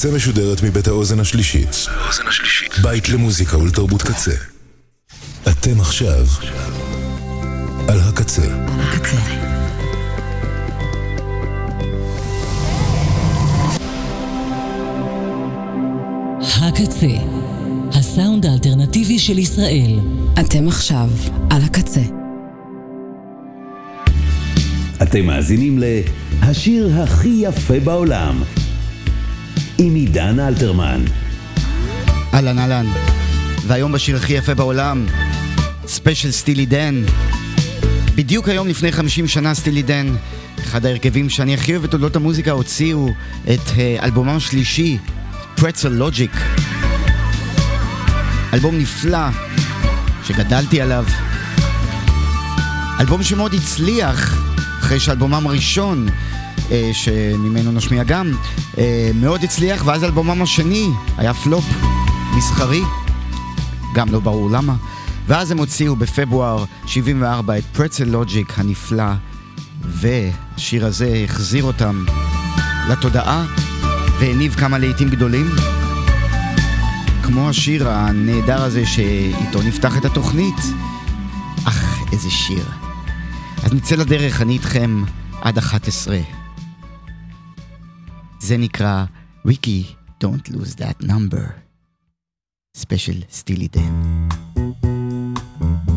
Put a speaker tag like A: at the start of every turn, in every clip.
A: הקצה משודרת מבית האוזן השלישית. בית למוזיקה ולתרבות קצה. אתם עכשיו על הקצה.
B: הקצה, הסאונד האלטרנטיבי של ישראל.
C: אתם עכשיו על הקצה.
D: אתם מאזינים ל"השיר הכי יפה בעולם" עם עידן אלתרמן.
E: אהלן אהלן, והיום בשיר הכי יפה בעולם, ספיישל סטילי דן. בדיוק היום לפני 50 שנה סטילי דן, אחד ההרכבים שאני הכי אוהב בתולדות המוזיקה, הוציאו את אה, אלבומם השלישי, Pretzel Logic. אלבום נפלא, שגדלתי עליו. אלבום שמאוד הצליח, אחרי שאלבומם הראשון, אה, שממנו נשמיע גם, אה, מאוד הצליח, ואז אלבומם השני היה פלופ מסחרי, גם לא ברור למה. ואז הם הוציאו בפברואר 74 את פרצל לוג'יק הנפלא, והשיר הזה החזיר אותם לתודעה והניב כמה להיטים גדולים. כמו השיר הנהדר הזה שאיתו נפתח את התוכנית. אך, איזה שיר. אז נצא לדרך, אני איתכם עד 11. זה נקרא ריקי, Don't lose that number. ספיישל סטילי דן.
F: We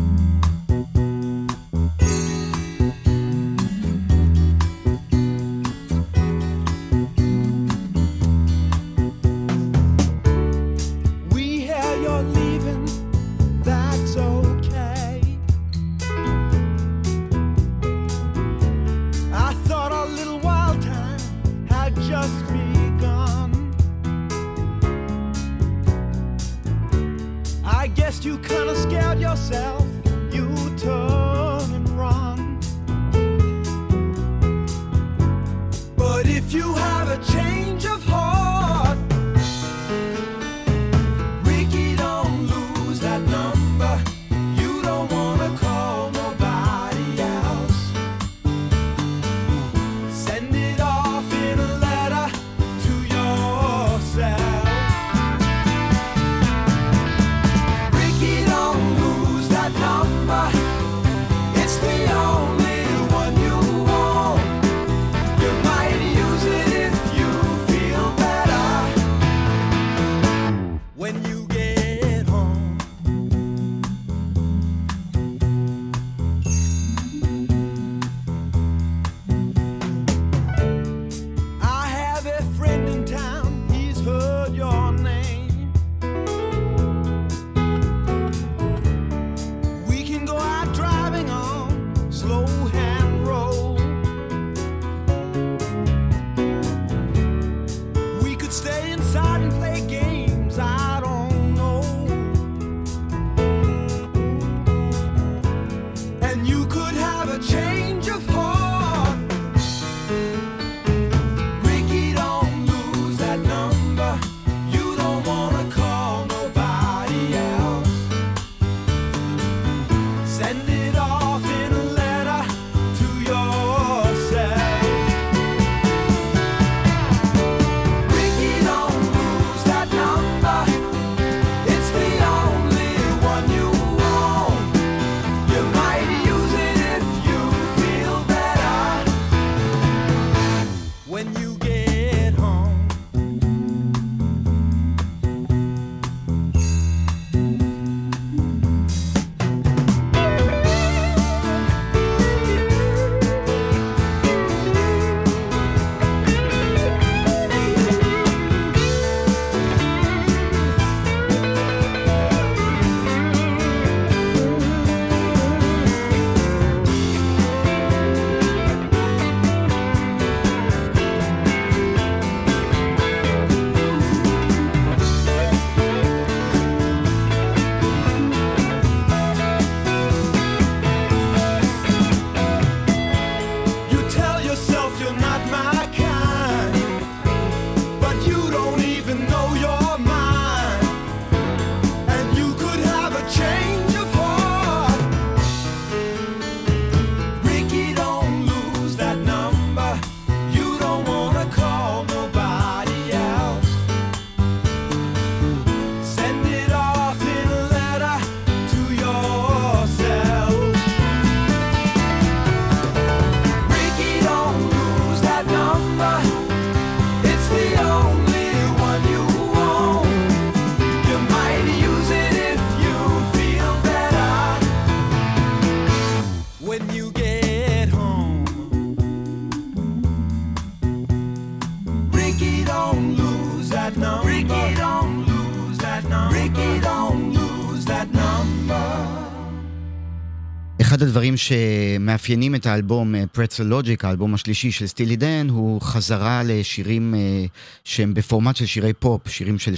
E: אחד הדברים שמאפיינים את האלבום פרצל לוג'יק, האלבום השלישי של סטילי דן, הוא חזרה לשירים אה, שהם בפורמט של שירי פופ, שירים של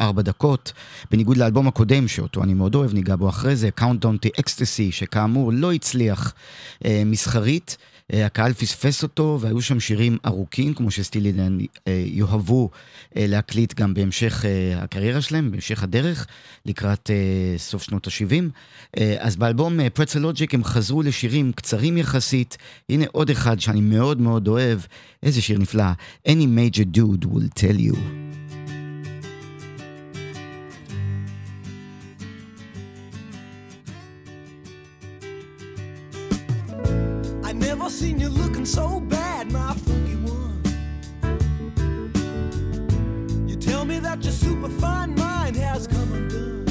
E: 3-4 דקות, בניגוד לאלבום הקודם, שאותו אני מאוד אוהב, ניגע בו אחרי זה, Countdown to Ecstasy, שכאמור לא הצליח אה, מסחרית. אה, הקהל פספס אותו, והיו שם שירים ארוכים, כמו שסטילי דן אה, יאהבו אה, להקליט גם בהמשך הקריירה שלהם, בהמשך הדרך, לקראת סוף שנות ה-70. אה, אז באלבום פרצל לוג'יק הם חזרו לשירים קצרים יחסית. הנה עוד אחד שאני מאוד מאוד אוהב, איזה שיר נפלא, Any major dude will tell you.
F: Seen you looking so bad, my funky one. You tell me that your superfine mind has come undone.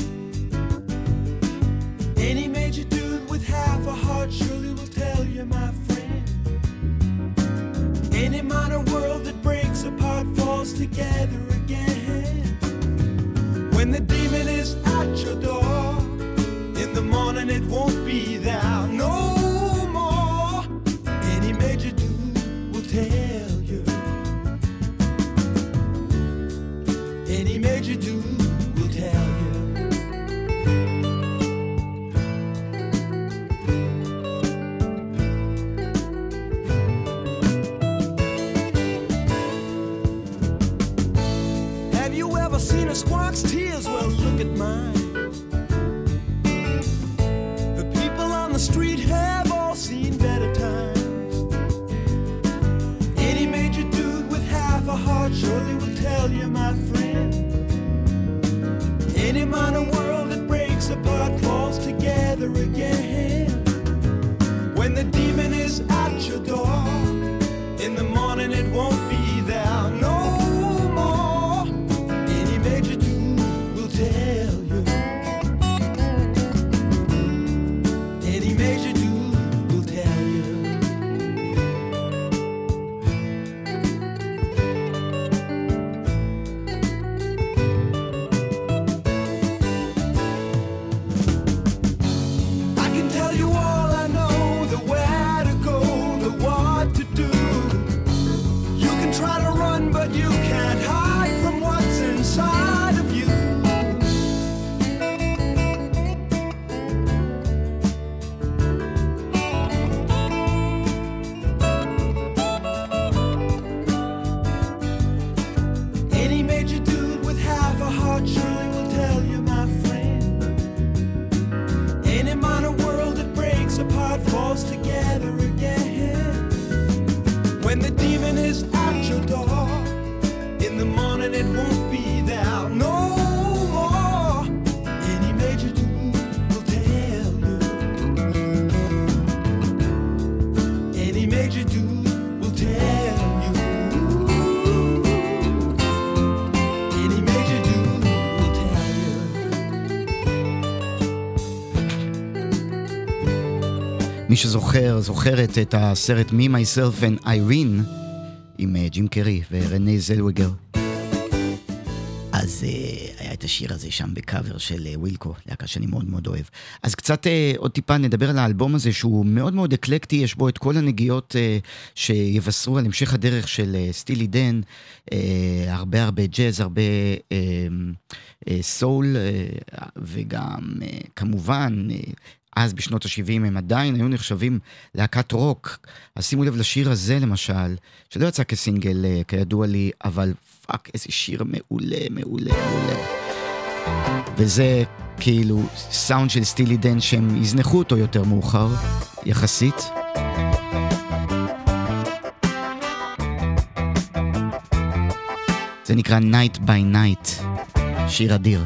F: Any major dude with half a heart surely will tell you, my friend. Any minor world that breaks apart falls together again. When the demon is at your door, in the morning it won't be there no tell you. Any major dude will tell you. Have you ever seen a squawk's tears? Well, look at mine.
E: wanna שזוכר, זוכרת את הסרט Me, Myself and Irene עם אה, ג'ים קרי ורנה זלווגר. אז uh, היה את השיר הזה שם בקאבר של ווילקו, להקה שאני מאוד מאוד אוהב. אז קצת עוד טיפה נדבר על האלבום הזה שהוא מאוד מאוד אקלקטי, יש בו את כל הנגיעות שיבשרו על המשך הדרך של סטילי דן, הרבה הרבה ג'אז, הרבה סול, וגם כמובן... אז בשנות ה-70 הם עדיין היו נחשבים להקת רוק. אז שימו לב לשיר הזה למשל, שלא יצא כסינגל אה, כידוע לי, אבל פאק, איזה שיר מעולה, מעולה, מעולה. וזה כאילו סאונד של סטילי דן שהם יזנחו אותו יותר מאוחר, יחסית. זה נקרא Night by Night, שיר אדיר.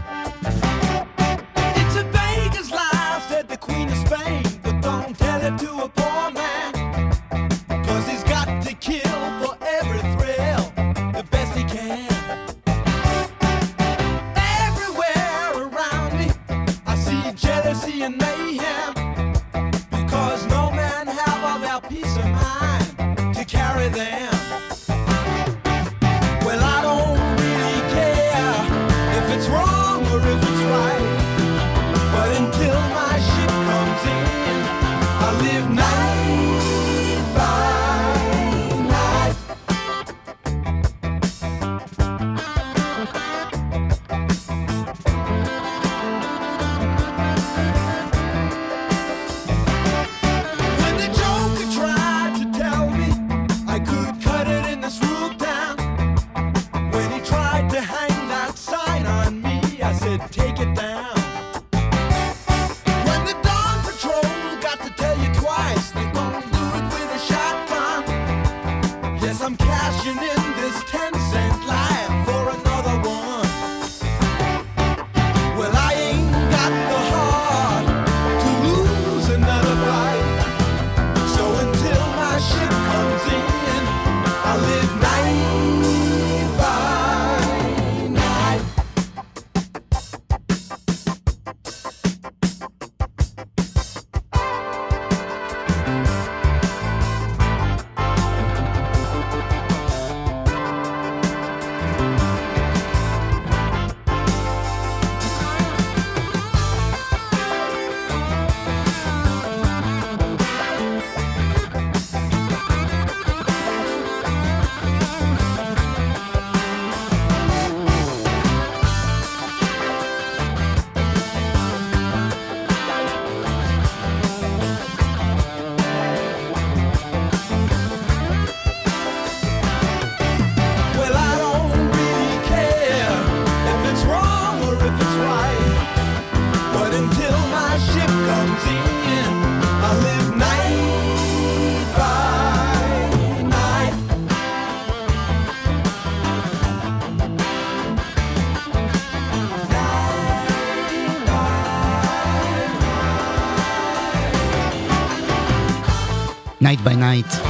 F: I'm cashing in this 10 cent life by Night.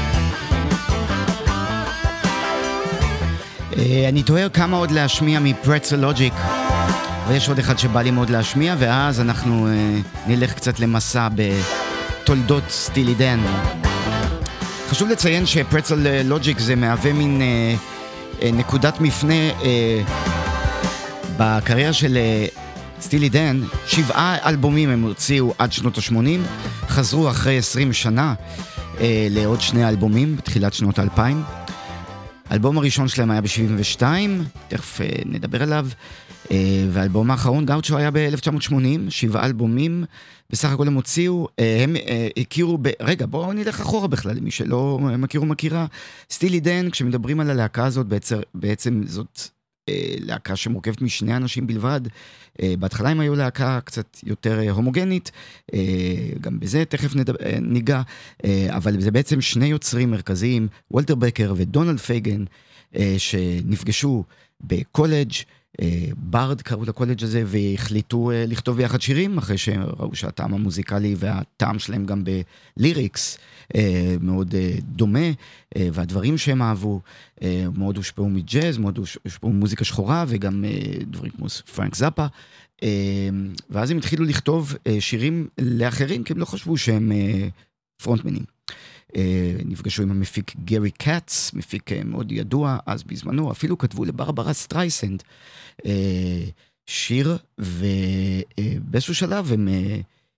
E: אה, אני תוהה כמה עוד להשמיע מפרצל לוג'יק. ויש עוד אחד שבא לי מאוד להשמיע, ואז אנחנו אה, נלך קצת למסע בתולדות סטילי דן. חשוב לציין שפרצל לוג'יק זה מהווה מין אה, נקודת מפנה בקריירה של סטילי דן. שבעה אלבומים הם הוציאו עד שנות ה-80, חזרו אחרי 20 שנה אה, לעוד שני אלבומים בתחילת שנות ה-2000. האלבום הראשון שלהם היה ב-72, תכף אה, נדבר עליו, אה, והאלבום האחרון, גאוצ'ו, היה ב-1980, שבעה אלבומים, בסך הכל הם הוציאו, אה, הם אה, הכירו ב... רגע, בואו נלך אחורה בכלל, למי שלא מכיר ומכירה. סטילי דן, כשמדברים על הלהקה הזאת, בעצם, בעצם זאת להקה שמורכבת משני אנשים בלבד. אה, בהתחלה הם היו להקה קצת יותר אה, הומוגנית, אה, גם בזה תכף אה, ניגע, אה, אבל זה בעצם שני יוצרים מרכזיים, וולטר בקר ודונלד פייגן, אה, שנפגשו בקולג', אה, ברד קראו לקולג' הזה, והחליטו אה, לכתוב ביחד שירים, אחרי שראו שהטעם המוזיקלי והטעם שלהם גם ב lyrics אה, מאוד אה, דומה, אה, והדברים שהם אהבו אה, מאוד הושפעו מג'אז, מאוד הוש- הושפעו ממוזיקה שחורה, וגם אה, דברים כמו פרנק זאפה. אה, ואז הם התחילו לכתוב אה, שירים לאחרים, כי הם לא חשבו שהם אה, פרונטמנים. אה, נפגשו עם המפיק גרי קאץ, מפיק אה, מאוד ידוע אז בזמנו, אפילו כתבו לברברה סטרייסנד אה, שיר, ובאיזשהו שלב הם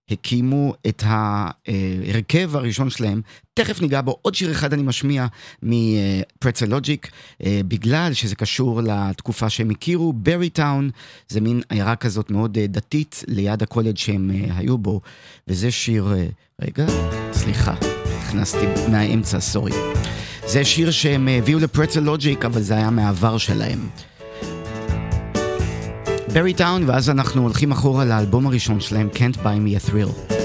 E: הקימו את ההרכב הראשון שלהם. תכף ניגע בו, עוד שיר אחד אני משמיע מ Pretzel Logic, בגלל שזה קשור לתקופה שהם הכירו, ברי טאון, זה מין עיירה כזאת מאוד דתית ליד הקולג' שהם היו בו, וזה שיר, רגע, סליחה. נכנסתי מהאמצע, סורי. זה שיר שהם הביאו לפרצל לוג'יק, אבל זה היה מהעבר שלהם. ברי טאון, ואז אנחנו הולכים אחורה לאלבום הראשון שלהם, Can't Buy Me a Thrill.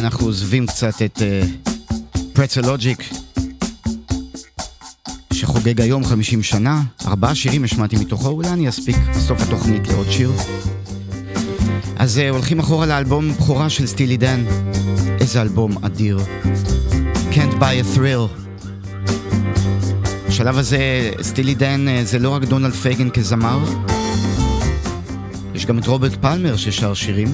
E: אנחנו עוזבים קצת את פרצל uh, לוג'יק, שחוגג היום 50 שנה. ארבעה שירים השמעתי מתוכו, אולי אני אספיק בסוף התוכנית לעוד שיר. אז uh, הולכים אחורה לאלבום בכורה של סטילי דן. איזה אלבום אדיר. Can't buy a thrill. בשלב הזה סטילי דן uh, זה לא רק דונלד פייגן כזמר, יש גם את רוברט פלמר ששר שירים.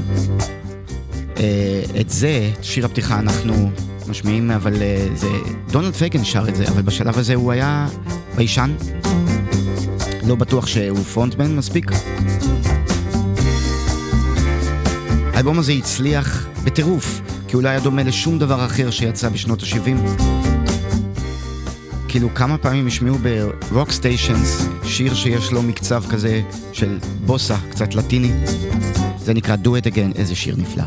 E: אה, את זה, את שיר הפתיחה אנחנו משמיעים, אבל אה, זה... דונלד פייגן שר את זה, אבל בשלב הזה הוא היה ביישן. לא בטוח שהוא frontman מספיק. האלבום הזה הצליח בטירוף, כי הוא לא היה דומה לשום דבר אחר שיצא בשנות ה-70. כאילו כמה פעמים השמיעו ברוק סטיישנס שיר שיש לו מקצב כזה של בוסה, קצת לטיני. זה נקרא Do It Again, איזה שיר נפלא.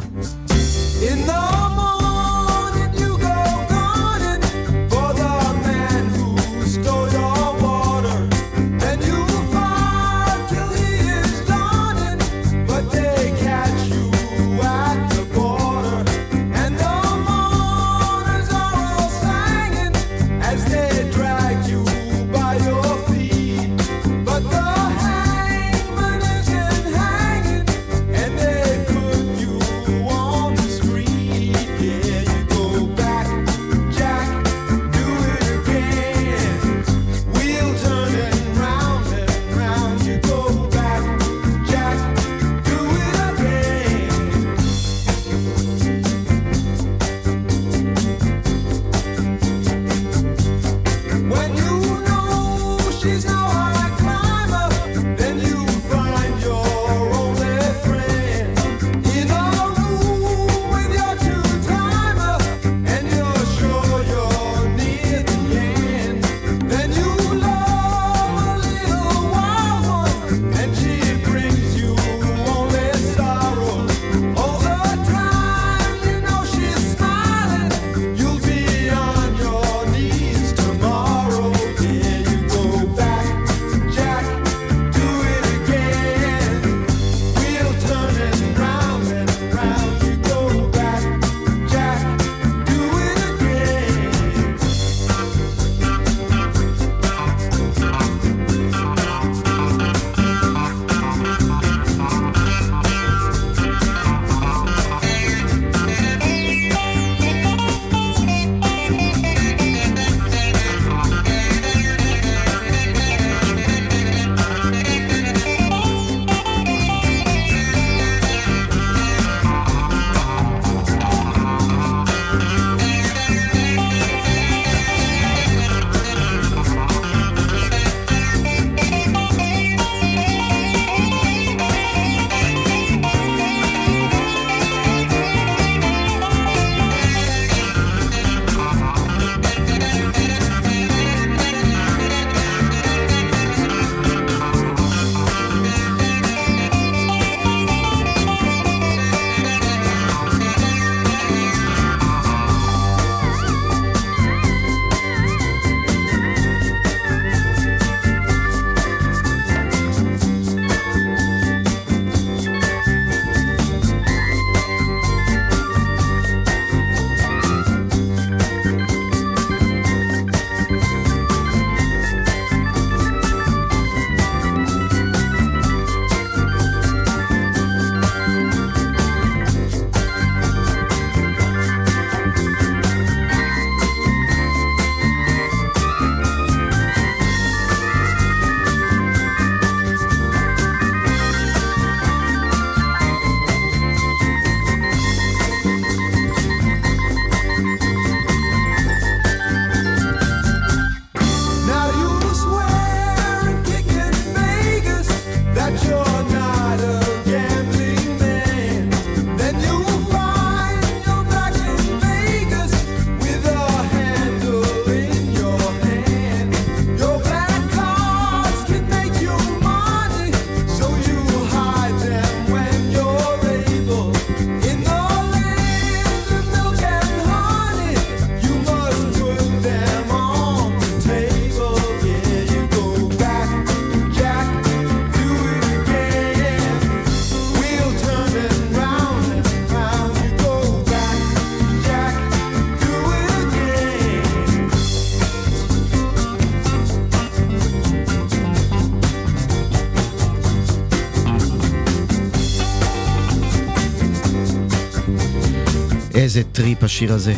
F: איזה טריפ השיר הזה.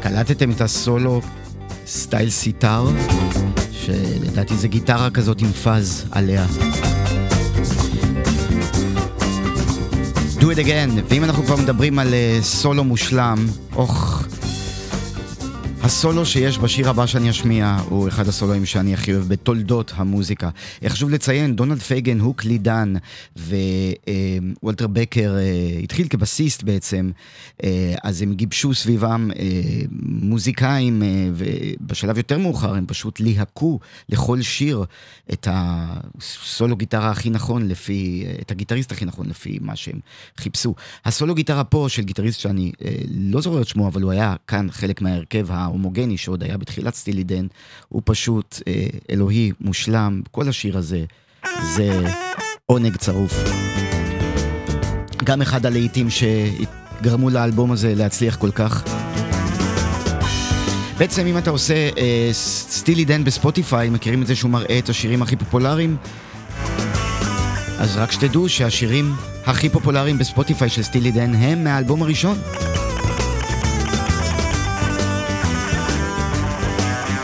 F: קלטתם את הסולו סטייל סיטאר, שלדעתי זה גיטרה כזאת עם fuzz עליה. Do it again, ואם אנחנו כבר מדברים על אה, סולו מושלם, אוח, הסולו שיש בשיר הבא שאני אשמיע הוא אחד הסולואים שאני הכי אוהב בתולדות המוזיקה. חשוב לציין, דונלד פייגן הוא קלידן, ווולטר בקר אה, התחיל כבסיסט בעצם, אה, אז הם גיבשו סביבם אה, מוזיקאים, ובשלב יותר מאוחר הם פשוט ליהקו לכל שיר את הסולו גיטרה הכי נכון לפי, את הגיטריסט הכי נכון לפי מה שהם חיפשו. הסולו גיטרה פה של גיטריסט שאני לא זוכר את שמו, אבל הוא היה כאן חלק מההרכב ההומוגני שעוד היה בתחילת סטילי דן, הוא פשוט אה, אלוהי, מושלם, כל השיר הזה זה עונג צרוף. גם אחד הלהיטים שגרמו לאלבום הזה להצליח כל כך. בעצם אם אתה עושה אה, סטילי דן בספוטיפיי, מכירים את זה שהוא מראה את השירים הכי פופולריים? אז רק שתדעו שהשירים הכי פופולריים בספוטיפיי של סטילי דן הם מהאלבום הראשון.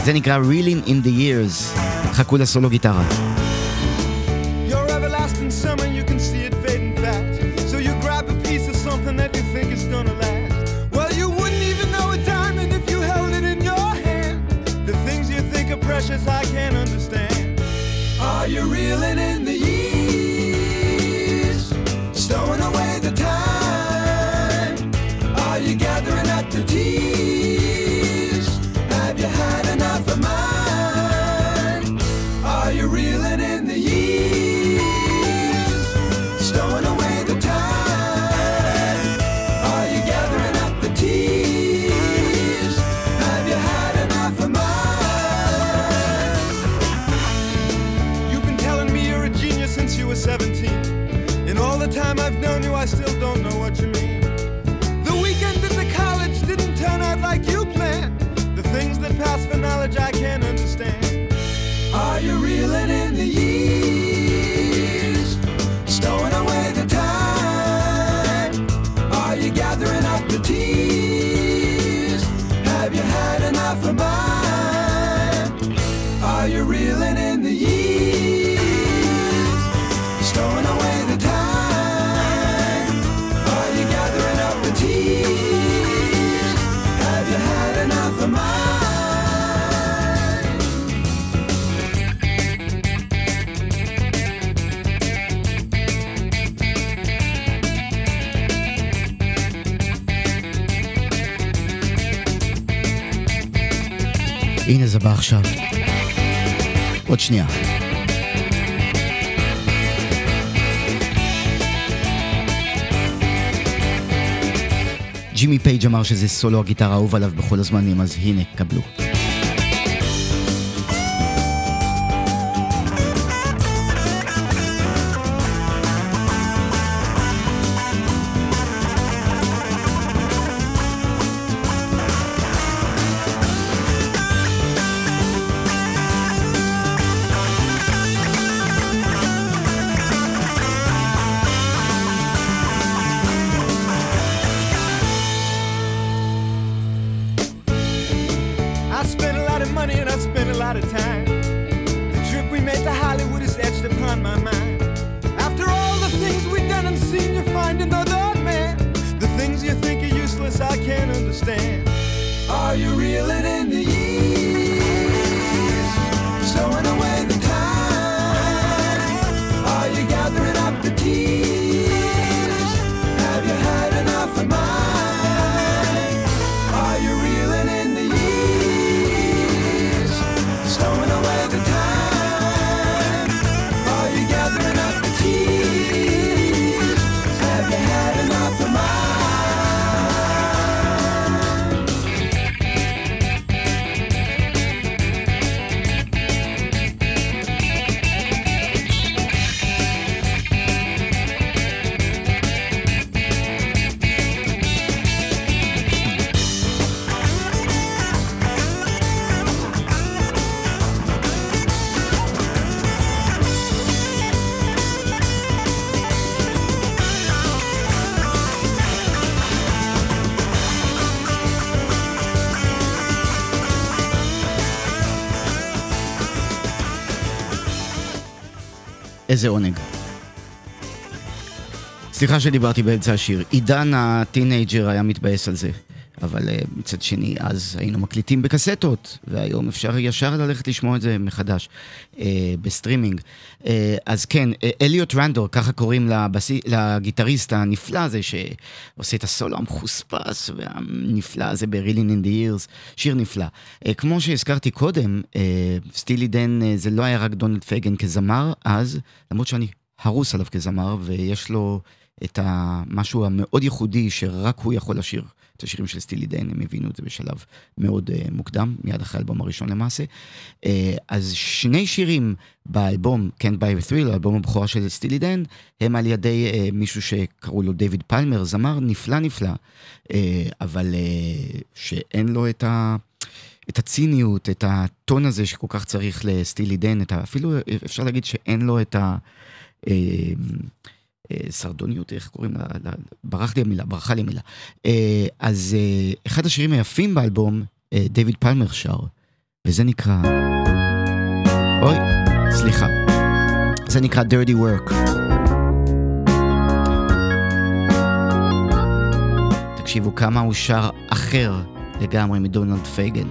F: זה נקרא Reeling in the Years. חכו לסולו גיטרה. הנה זה בא עכשיו. עוד שנייה. ג'ימי פייג' אמר שזה סולו הגיטרה האהוב עליו בכל הזמנים, אז הנה, קבלו.
G: איזה עונג. סליחה שדיברתי באמצע השיר. עידן ה teenager היה מתבאס על זה. אבל אה, מצד שני, אז היינו מקליטים בקסטות, והיום אפשר ישר ללכת לשמוע את זה מחדש אה, בסטרימינג. אה, אז כן, אליוט רנדל, ככה קוראים לבסי, לגיטריסט הנפלא הזה, שעושה את הסולו המחוספס והנפלא הזה ב-Reeling in the Years, שיר נפלא. אה, כמו שהזכרתי קודם, אה, סטילי דן אה, זה לא היה רק דונלד פייגן כזמר אז, למרות שאני הרוס עליו כזמר, ויש לו את המשהו המאוד ייחודי שרק הוא יכול לשיר. את השירים של סטילי דן, הם הבינו את זה בשלב מאוד אה, מוקדם, מיד אחרי האלבום הראשון למעשה. אה, אז שני שירים באלבום, כן ביי ות'ריל, האלבום הבכורה של סטילי דן, הם על ידי אה, מישהו שקראו לו דיוויד פלמר, זמר נפלא נפלא, אה, אבל אה, שאין לו את ה... את הציניות, את הטון הזה שכל כך צריך לסטילי דן, אפילו אפשר להגיד שאין לו את ה... אה, סרדוניות, איך קוראים לה? ברח לי המילה, ברחה לי המילה. אה, אז אה, אחד השירים היפים באלבום, דיוויד פלמר שר, וזה נקרא... אוי, סליחה. זה נקרא Dirty Work. תקשיבו כמה הוא שר אחר לגמרי מדונלד פייגן.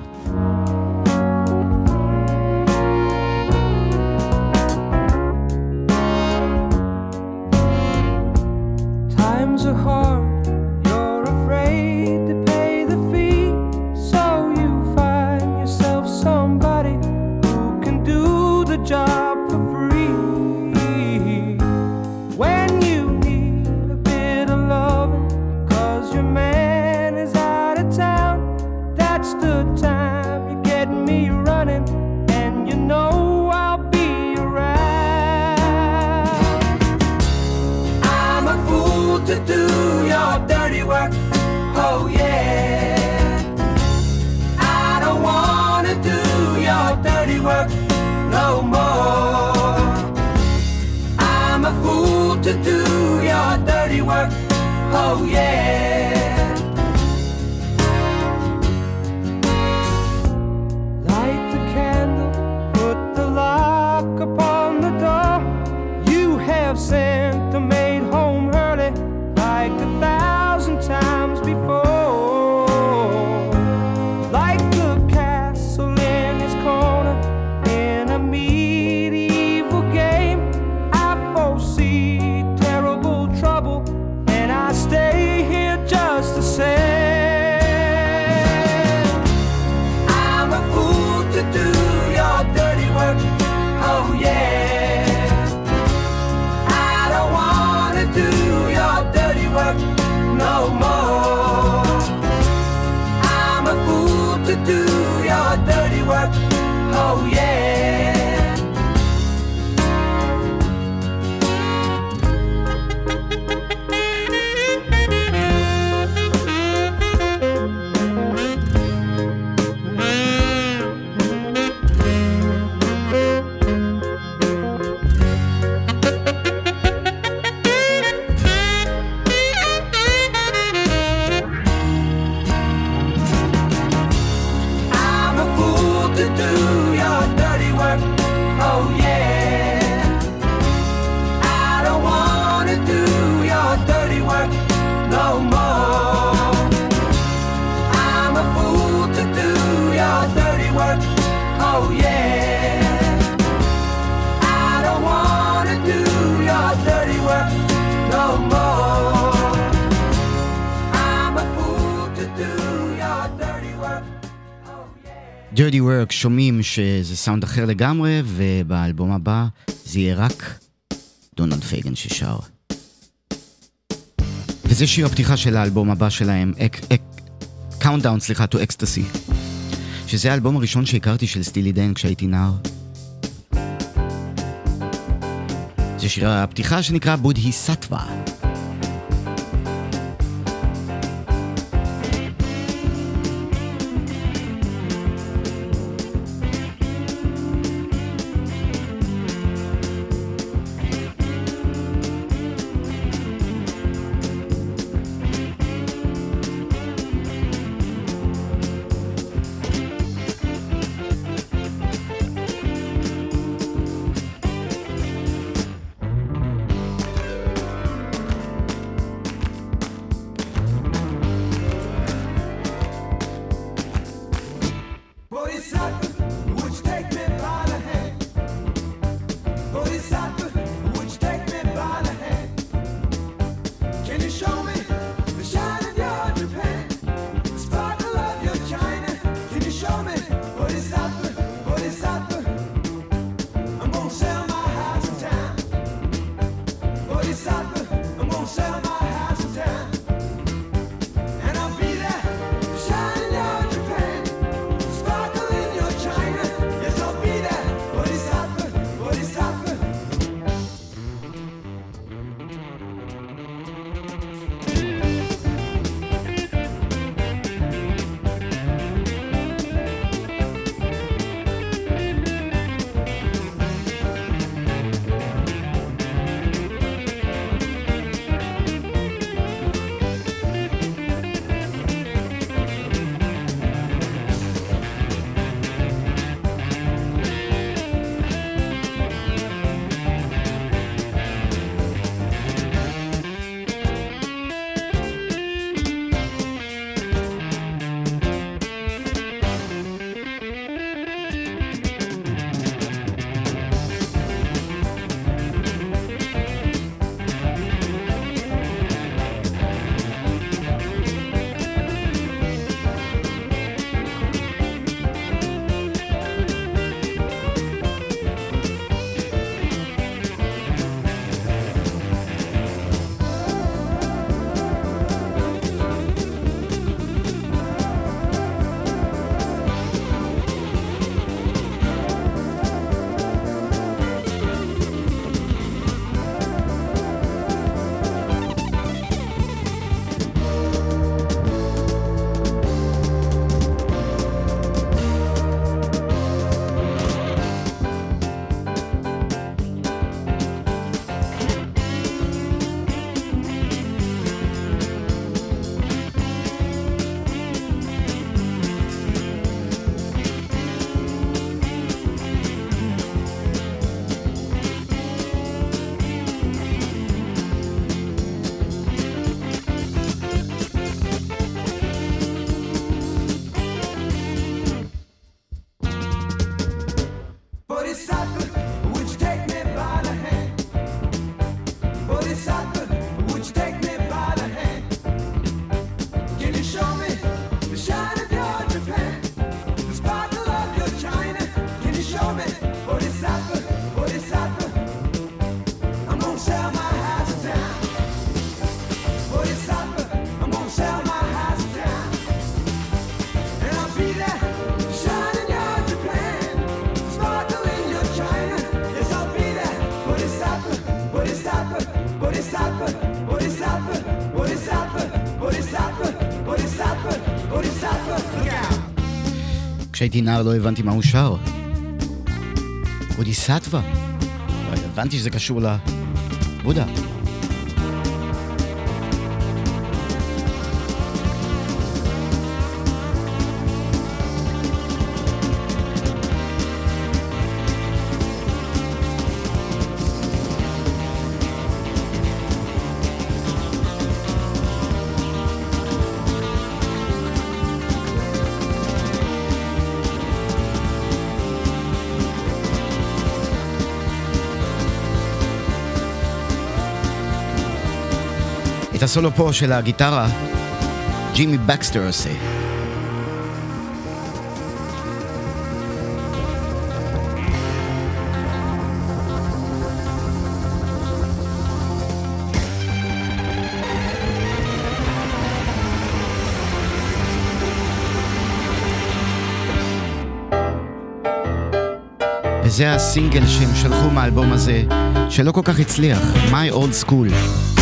G: Dirty work שומעים שזה סאונד אחר לגמרי, ובאלבום הבא זה יהיה רק דונלד פייגן ששר. וזה שיר הפתיחה של האלבום הבא שלהם, Countdown, סליחה, to ecstasy. שזה האלבום הראשון שהכרתי של סטילי דן כשהייתי נער. זה שיר הפתיחה שנקרא Bodhi
F: כשהייתי נער לא הבנתי מה הוא שר. בודיסטווה. הבנתי שזה קשור לבודה. הסולו פה של הגיטרה, ג'ימי בקסטר עושה. וזה הסינגל שהם שלחו מהאלבום הזה, שלא כל כך הצליח, My Old School.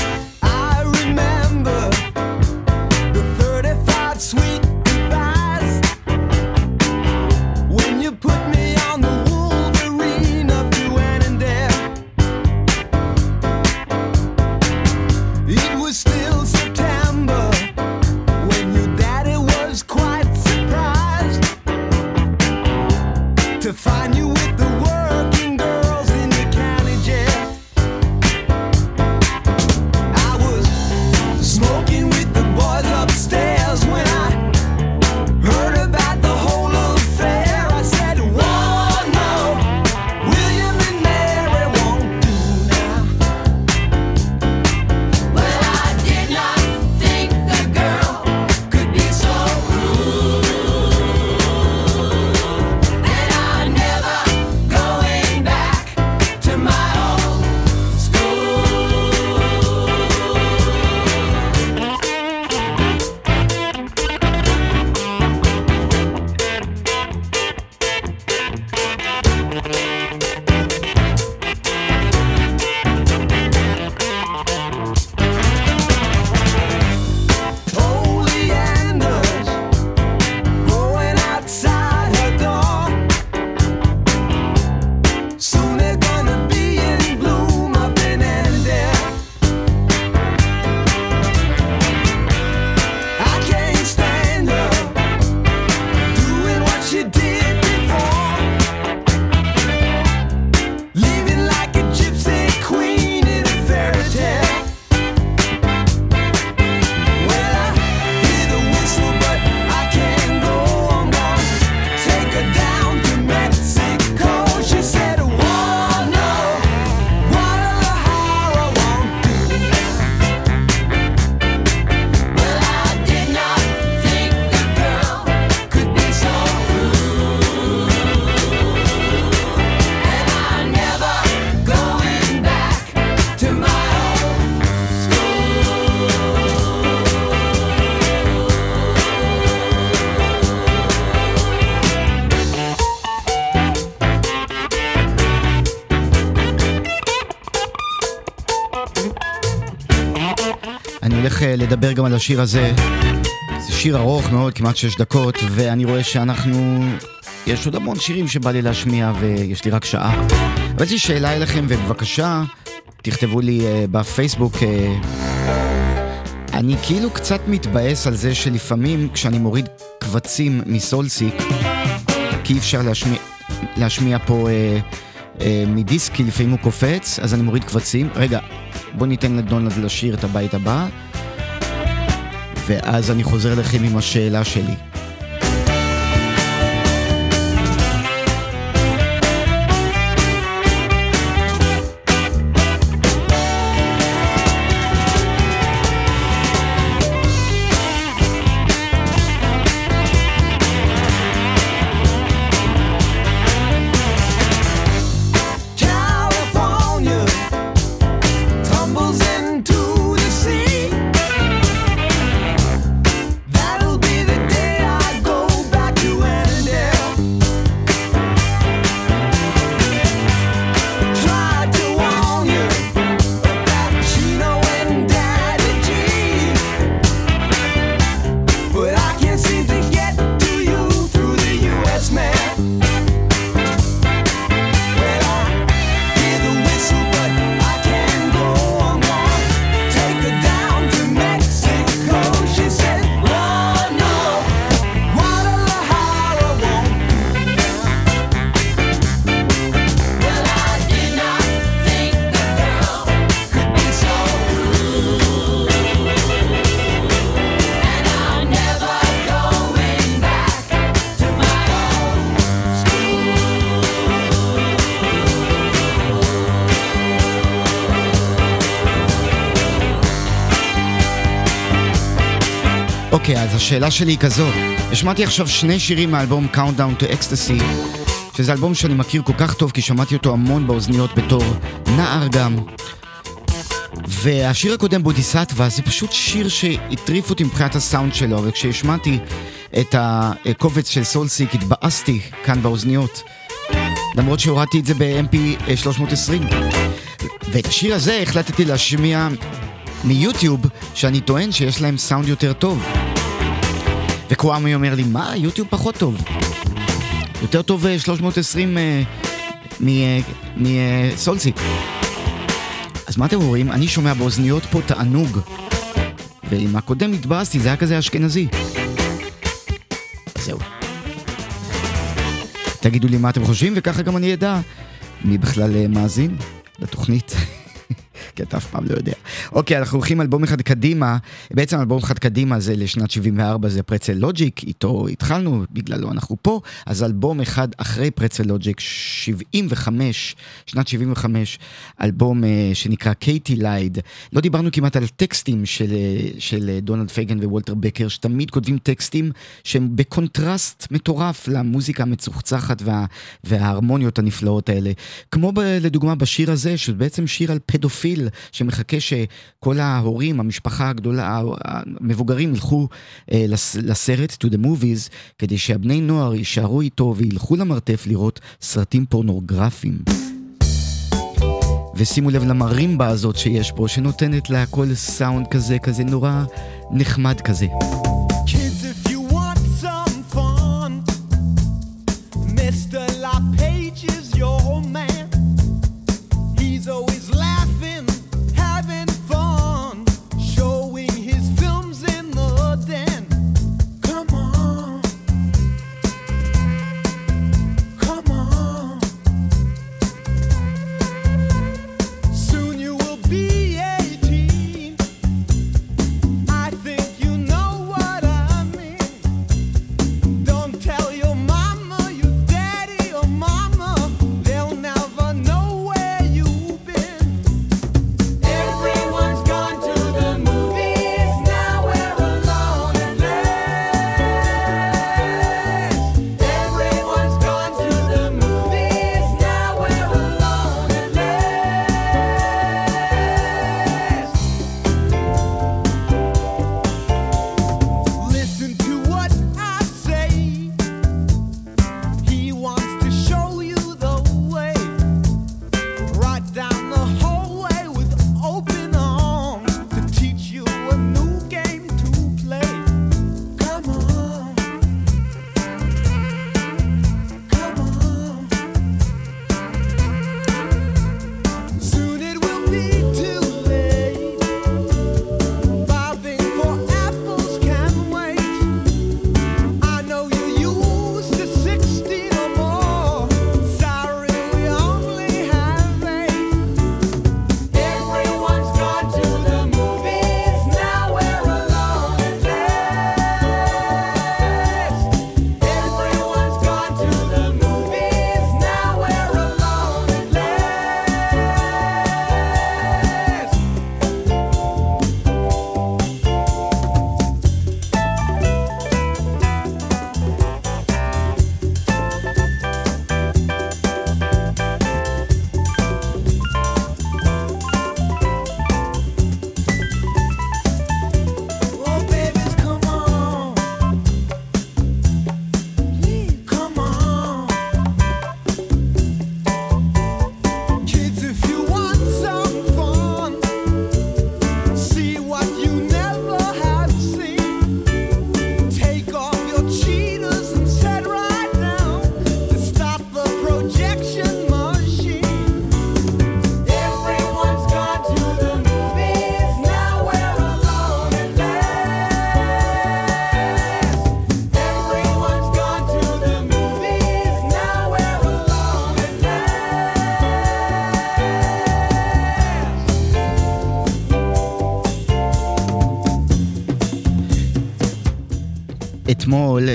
F: לדבר גם על השיר הזה. זה שיר ארוך מאוד, כמעט שש דקות, ואני רואה שאנחנו... יש עוד המון שירים שבא לי להשמיע ויש לי רק שעה. אבל יש לי שאלה אליכם, ובבקשה, תכתבו לי אה, בפייסבוק. אה, אני כאילו קצת מתבאס על זה שלפעמים כשאני מוריד קבצים מסולסיק, כי אי אפשר להשמיע, להשמיע פה אה, אה, מדיסק, כי לפעמים הוא קופץ, אז אני מוריד קבצים. רגע, בוא ניתן לדונלד לשיר את הבית הבא, ואז אני חוזר אליכם עם השאלה שלי. השאלה שלי היא כזאת. השמעתי עכשיו שני שירים מהאלבום Countdown to Ecstasy, שזה אלבום שאני מכיר כל כך טוב, כי שמעתי אותו המון באוזניות בתור נער גם. והשיר הקודם, בודיסטווה, זה פשוט שיר שהטריף אותי מבחינת הסאונד שלו, וכשהשמעתי את הקובץ של סולסיק התבאסתי כאן באוזניות, למרות שהורדתי את זה ב-MP 320. ואת השיר הזה החלטתי להשמיע מיוטיוב, שאני טוען שיש להם סאונד יותר טוב. וקוואמי אומר לי, מה? יוטיוב פחות טוב. יותר טוב 320 מסולסיק. אז מה אתם רואים? אני שומע באוזניות פה תענוג. ועם הקודם התבאסתי, זה היה כזה אשכנזי. זהו. תגידו לי מה אתם חושבים, וככה גם אני אדע מי בכלל אה, מאזין לתוכנית. כי אתה אף פעם לא יודע. אוקיי, אנחנו הולכים אלבום אחד קדימה, בעצם אלבום אחד קדימה זה לשנת 74, זה Pretzel Logic, איתו התחלנו, בגללו אנחנו פה, אז אלבום אחד אחרי Pretzel Logic, 75, שנת 75, אלבום אה, שנקרא Katy Lied. לא דיברנו כמעט על טקסטים של, אה, של דונלד פייגן ווולטר בקר, שתמיד כותבים טקסטים שהם בקונטרסט מטורף למוזיקה המצוחצחת וה, וההרמוניות הנפלאות האלה. כמו ב, לדוגמה בשיר הזה, שבעצם שיר על פדופיל. שמחכה שכל ההורים, המשפחה הגדולה, המבוגרים ילכו אה, לסרט, to the movies, כדי שהבני נוער יישארו איתו וילכו למרתף לראות סרטים פורנוגרפיים. ושימו לב למרימבה הזאת שיש פה, שנותנת להכל סאונד כזה, כזה נורא נחמד כזה. אתמול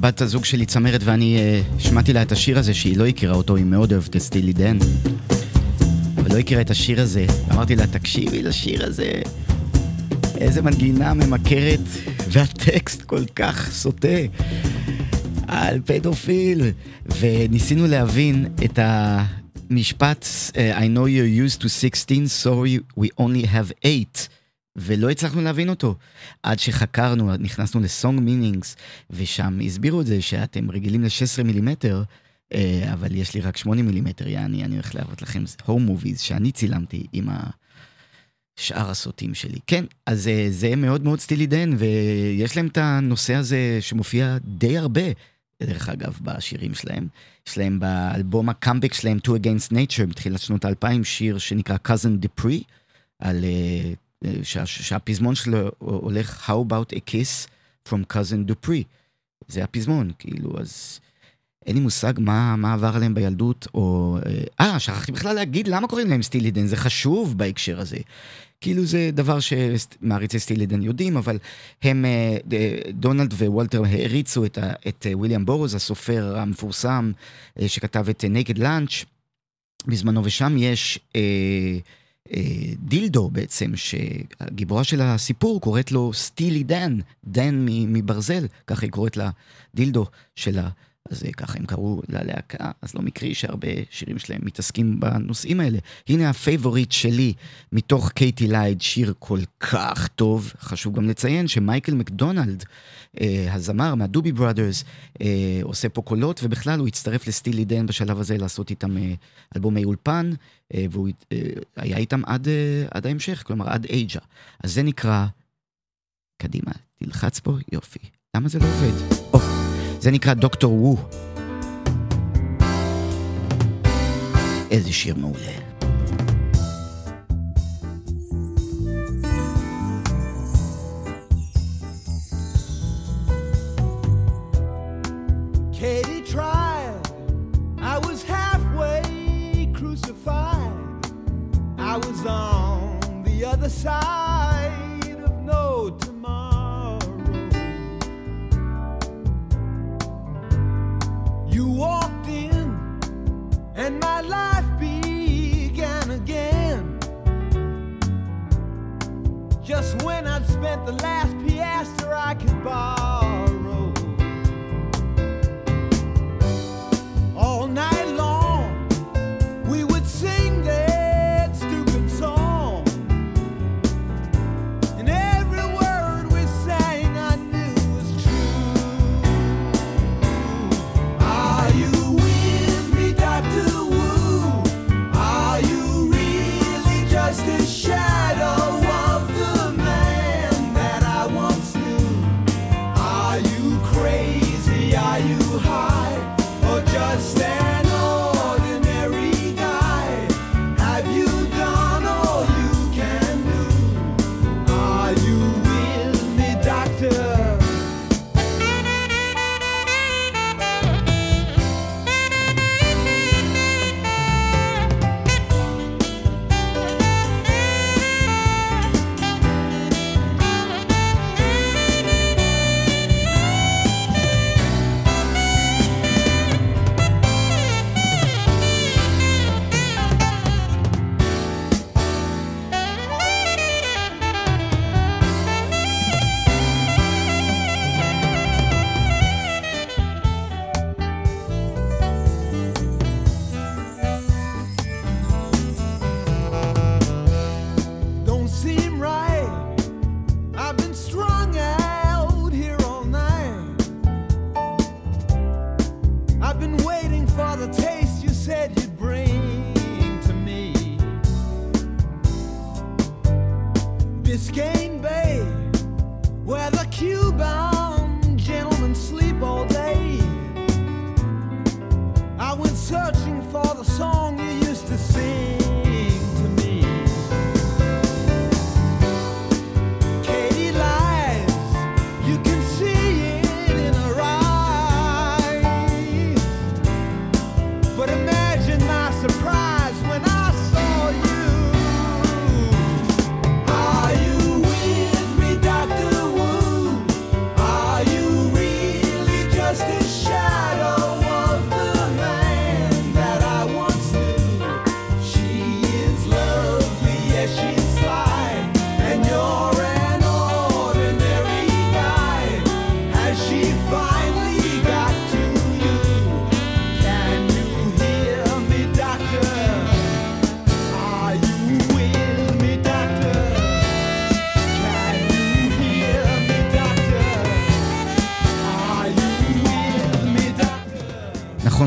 F: בת הזוג שלי צמרת ואני אה, שמעתי לה את השיר הזה שהיא לא הכירה אותו, היא מאוד אוהבת את סטילי דן. אבל לא הכירה את השיר הזה. אמרתי לה, תקשיבי לשיר הזה, איזה מנגינה ממכרת
E: והטקסט כל כך סוטה על פדופיל, וניסינו להבין את המשפט I know you're used to 16, sorry we only have 8. ולא הצלחנו להבין אותו. עד שחקרנו, נכנסנו ל Song Meanings, ושם הסבירו את זה שאתם רגילים ל-16 מילימטר, אה, אבל יש לי רק 8 מילימטר, יעני, אני הולך להראות לכם home movies שאני צילמתי עם שאר הסוטים שלי. כן, אז אה, זה מאוד מאוד סטילי דן, ויש להם את הנושא הזה שמופיע די הרבה, דרך אגב, בשירים שלהם. יש להם באלבום הקאמבק שלהם, Two Against Nature, בתחילת שנות האלפיים, שיר שנקרא Cousin Dupree, על... Uh, שה, שהפזמון שלו הולך How about a kiss from cousin Dupree. זה הפזמון, כאילו, אז אין לי מושג מה, מה עבר עליהם בילדות, או... אה, שכחתי בכלל להגיד למה קוראים להם סטילידן, זה חשוב בהקשר הזה. כאילו זה דבר שמעריצי סטילידן יודעים, אבל הם, אה, דונלד ווולטר העריצו את, את וויליאם בורוז, הסופר המפורסם, אה, שכתב את נקד לאנץ' בזמנו, ושם יש... אה, אה, דילדו בעצם, שהגיבורה של הסיפור קוראת לו Steely Dan, דן מברזל, ככה היא קוראת לה דילדו שלה. אז ככה הם קראו ללהקה, אז לא מקרי שהרבה שירים שלהם מתעסקים בנושאים האלה. הנה ה favorite שלי מתוך Katy Lied, שיר כל כך טוב. חשוב גם לציין שמייקל מקדונלד, אה, הזמר מה Doobie Brothers, אה, עושה פה קולות, ובכלל הוא הצטרף לסטילי דן בשלב הזה לעשות איתם אה, אלבומי אולפן, אה, והוא אה, היה איתם עד, אה, עד ההמשך, כלומר עד אייג'ה. אז זה נקרא, קדימה, תלחץ פה, יופי. למה זה לא עובד? Oh. זה נקרא דוקטור וו. איזה שיר מעולה.
F: side and my life began again. Just when I'd spent the last piastre I could borrow.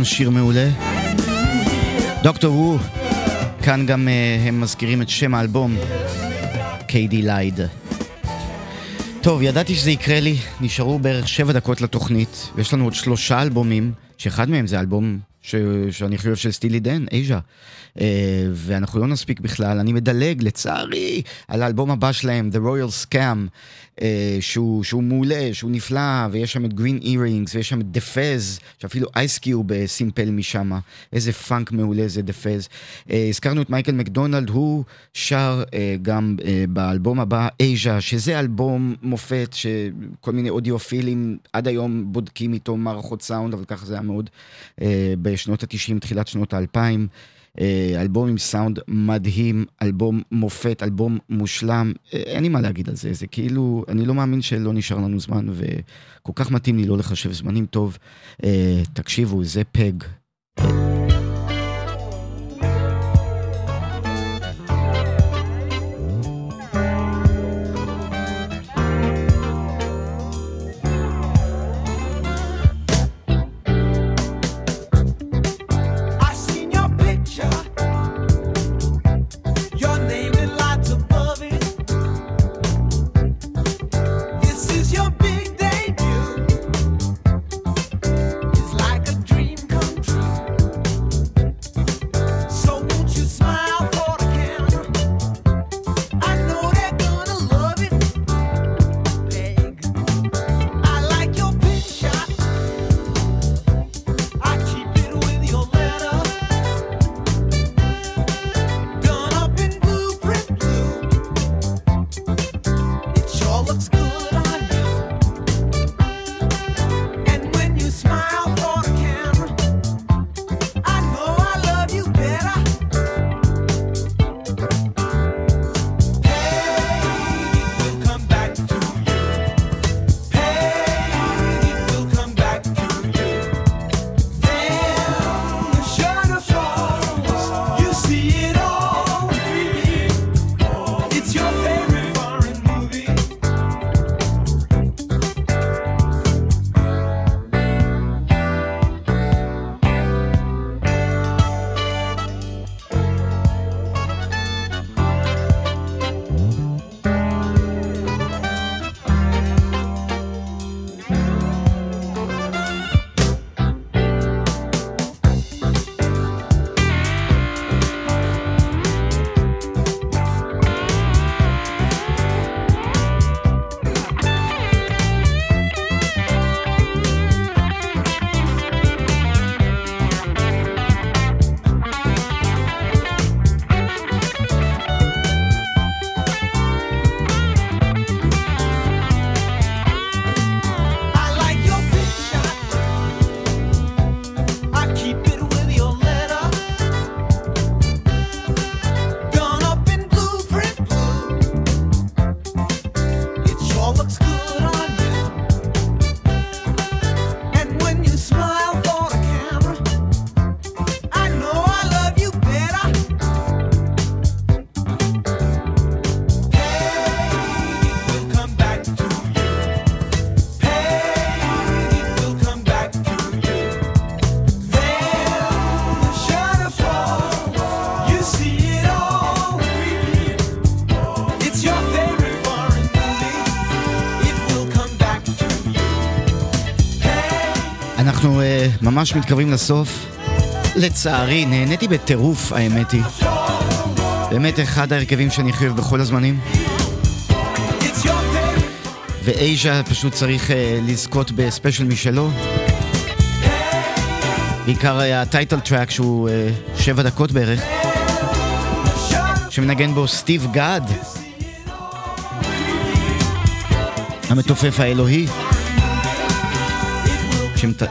E: ראשון, שיר מעולה. Doctor Wu, כאן גם אה, הם מזכירים את שם האלבום, Katy Lied. טוב, ידעתי שזה יקרה לי, נשארו בערך שבע דקות לתוכנית, ויש לנו עוד שלושה אלבומים, שאחד מהם זה אלבום ש... שאני חושב של Steely Dan, Aja. אה, ואנחנו לא נספיק בכלל, אני מדלג לצערי על האלבום הבא שלהם, The Royal Scam. שהוא, שהוא מעולה, שהוא נפלא, ויש שם את Green Earrings, ויש שם את The Fez, שאפילו Ice Cube סימפל משם, איזה פאנק מעולה זה The Fez. אה, הזכרנו את מייקל מקדונלד, הוא שר אה, גם באלבום הבא, Aja, שזה אלבום מופת, שכל מיני אודיופילים עד היום בודקים איתו מערכות סאונד, אבל ככה זה היה מאוד בשנות ה-90, תחילת שנות ה-2000. אה, אלבום עם סאונד מדהים, אלבום מופת, אלבום מושלם, אה, אין לי מה להגיד על זה, זה כאילו, אני לא מאמין שלא נשאר לנו זמן, וכל כך מתאים לי לא לחשב זמנים טוב. אה, תקשיבו, זה פג. ממש מתקרבים לסוף. לצערי, נהניתי בטירוף, האמת היא. באמת אחד ההרכבים שאני חייב בכל הזמנים. ו Aja פשוט צריך אה, לזכות בספיישל משלו. בעיקר ה title track שהוא אה, שבע דקות בערך. שמנגן בו סטיב גאד. המתופף האלוהי.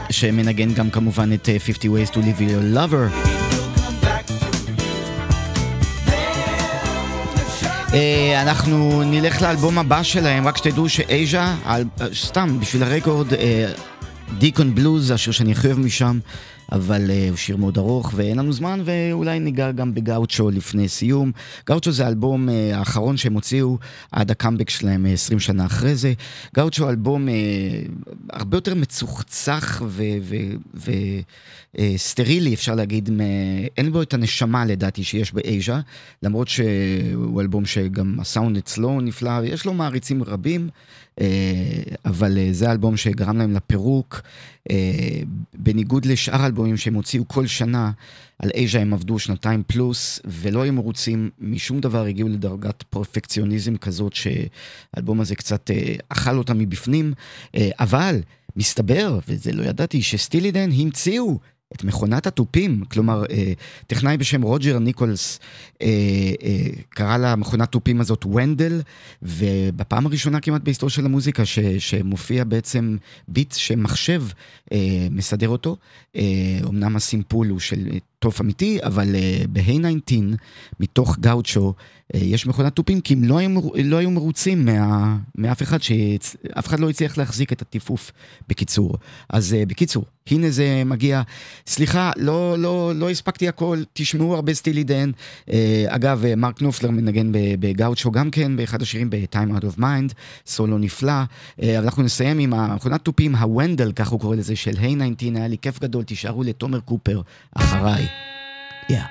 E: שמנגן גם כמובן את 50 אה, Ways to Live Your Lover. Uh, אנחנו נלך לאלבום הבא שלהם, רק שתדעו שאייז'ה, uh, סתם בשביל הרקורד, דיקון בלוז, השיר שאני חייב משם, אבל uh, הוא שיר מאוד ארוך ואין לנו זמן, ואולי ניגע גם בגאוצ'ו לפני סיום. גאוצ'ו זה האלבום uh, האחרון שהם הוציאו עד הקאמבק שלהם 20 שנה אחרי זה. גאוצ'ו אלבום uh, הרבה יותר מצוחצח וסטרילי, אפשר להגיד, מ... אין בו את הנשמה לדעתי שיש באייז'ה, למרות שהוא אלבום שגם הסאונד אצלו נפלא, יש לו מעריצים רבים. אה, אבל אה, זה האלבום שגרם להם לפירוק. אה, בניגוד לשאר האלבומים שהם הוציאו כל שנה, על אייז'ה הם עבדו שנתיים פלוס, ולא היו מרוצים משום דבר, הגיעו לדרגת פרפקציוניזם כזאת, שהאלבום הזה קצת אכל אותם מבפנים, אבל מסתבר, וזה לא ידעתי, שסטילידן המציאו את מכונת התופים, כלומר, אה, טכנאי בשם רוג'ר ניקולס אה, אה, קרא למכונת תופים הזאת ונדל, ובפעם הראשונה כמעט בהיסטוריה של המוזיקה, ש, שמופיע בעצם ביט שמחשב אה, מסדר אותו, אה, אמנם הסימפול הוא של תוף אמיתי, אבל uh, ב-A19, מתוך גאוצ'ו, uh, יש מכונת תופים, כי הם לא היו, לא היו מרוצים מה, מאף אחד, שאף אחד לא הצליח להחזיק את הטיפוף, בקיצור. אז uh, בקיצור, הנה זה מגיע. סליחה, לא, לא, לא הספקתי הכל, תשמעו הרבה סטילי דן. Uh, אגב, uh, מרק נופלר מנגן בגאוצ'ו גם כן, באחד השירים ב-Time Out of Mind, סולו נפלא. Uh, אבל אנחנו נסיים עם המכונת תופים, הוונדל, כך הוא קורא לזה, של היי 19, היה לי כיף גדול, תישארו לתומר קופר אחריי. Yeah.